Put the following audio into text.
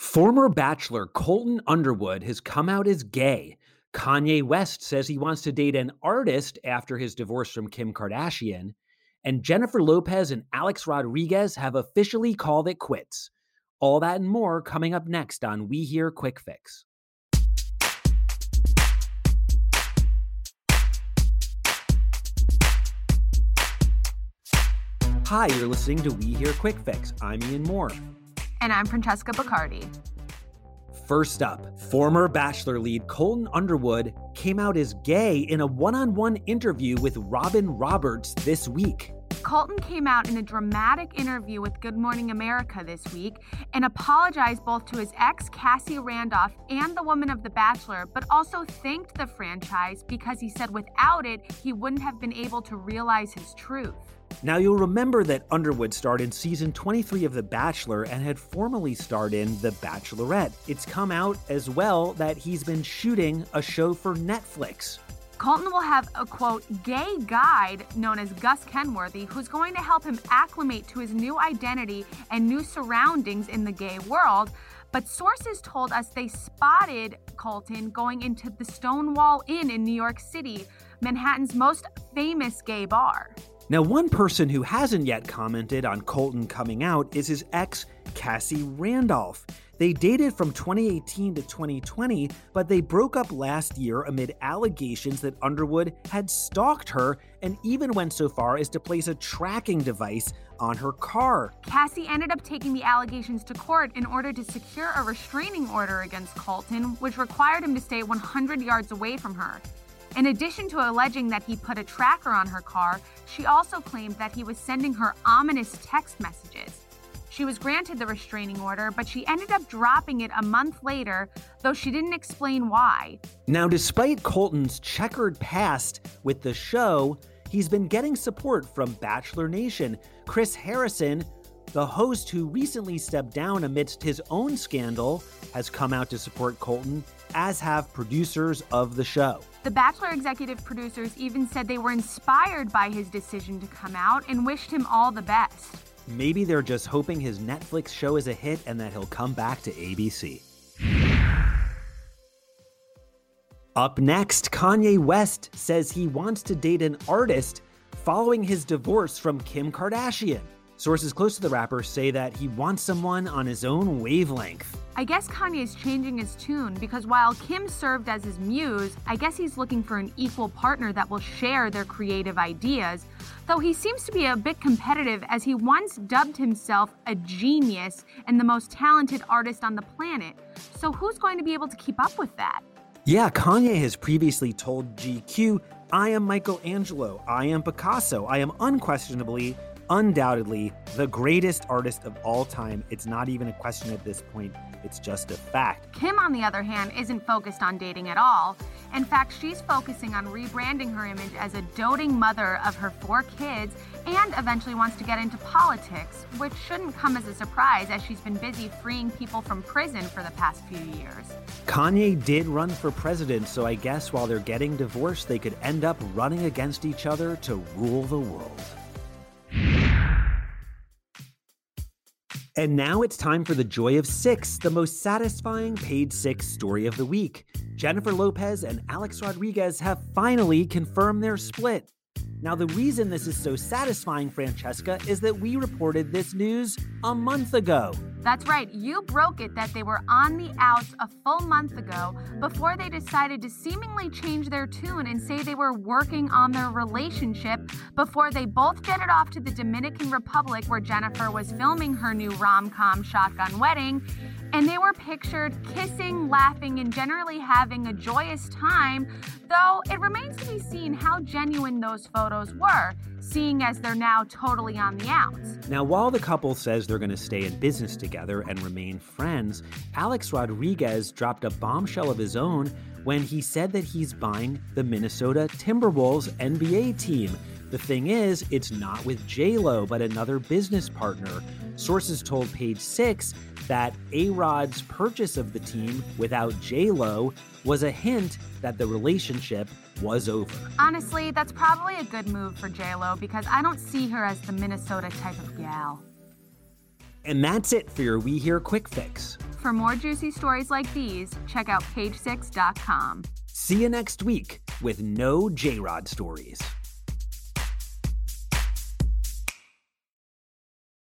Former Bachelor Colton Underwood has come out as gay. Kanye West says he wants to date an artist after his divorce from Kim Kardashian. And Jennifer Lopez and Alex Rodriguez have officially called it quits. All that and more coming up next on We Hear Quick Fix. Hi, you're listening to We Hear Quick Fix. I'm Ian Mohr. And I'm Francesca Bacardi. First up, former Bachelor lead Colton Underwood came out as gay in a one on one interview with Robin Roberts this week. Colton came out in a dramatic interview with Good Morning America this week and apologized both to his ex, Cassie Randolph, and the woman of The Bachelor, but also thanked the franchise because he said without it, he wouldn't have been able to realize his truth. Now, you'll remember that Underwood starred in season 23 of The Bachelor and had formerly starred in The Bachelorette. It's come out as well that he's been shooting a show for Netflix. Colton will have a quote, gay guide known as Gus Kenworthy, who's going to help him acclimate to his new identity and new surroundings in the gay world. But sources told us they spotted Colton going into the Stonewall Inn in New York City, Manhattan's most famous gay bar. Now, one person who hasn't yet commented on Colton coming out is his ex, Cassie Randolph. They dated from 2018 to 2020, but they broke up last year amid allegations that Underwood had stalked her and even went so far as to place a tracking device on her car. Cassie ended up taking the allegations to court in order to secure a restraining order against Colton, which required him to stay 100 yards away from her. In addition to alleging that he put a tracker on her car, she also claimed that he was sending her ominous text messages. She was granted the restraining order, but she ended up dropping it a month later, though she didn't explain why. Now, despite Colton's checkered past with the show, he's been getting support from Bachelor Nation. Chris Harrison, the host who recently stepped down amidst his own scandal, has come out to support Colton, as have producers of the show. The Bachelor executive producers even said they were inspired by his decision to come out and wished him all the best. Maybe they're just hoping his Netflix show is a hit and that he'll come back to ABC. Up next, Kanye West says he wants to date an artist following his divorce from Kim Kardashian. Sources close to the rapper say that he wants someone on his own wavelength. I guess Kanye is changing his tune because while Kim served as his muse, I guess he's looking for an equal partner that will share their creative ideas. Though he seems to be a bit competitive as he once dubbed himself a genius and the most talented artist on the planet. So who's going to be able to keep up with that? Yeah, Kanye has previously told GQ, I am Michelangelo, I am Picasso, I am unquestionably undoubtedly the greatest artist of all time. It's not even a question at this point, it's just a fact. Kim, on the other hand, isn't focused on dating at all. In fact, she's focusing on rebranding her image as a doting mother of her four kids and eventually wants to get into politics, which shouldn't come as a surprise as she's been busy freeing people from prison for the past few years. Kanye did run for president, so I guess while they're getting divorced, they could end up running against each other to rule the world. And now it's time for the Joy of Six, the most satisfying Page Six story of the week. Jennifer Lopez and Alex Rodriguez have finally confirmed their split. Now, the reason this is so satisfying, Francesca, is that we reported this news a month ago. That's right, you broke it that they were on the outs a full month ago before they decided to seemingly change their tune and say they were working on their relationship before they both jetted off to the Dominican Republic where Jennifer was filming her new rom com Shotgun Wedding and they were pictured kissing, laughing, and generally having a joyous time, though it remains to be seen how genuine those photos were, seeing as they're now totally on the outs. Now, while the couple says they're going to stay in business together and remain friends, Alex Rodriguez dropped a bombshell of his own when he said that he's buying the Minnesota Timberwolves NBA team. The thing is, it's not with J-Lo, but another business partner. Sources told Page Six that A Rod's purchase of the team without J-Lo was a hint that the relationship was over. Honestly, that's probably a good move for J-Lo because I don't see her as the Minnesota type of gal. And that's it for your We Hear Quick Fix. For more juicy stories like these, check out page6.com. See you next week with no J Rod stories.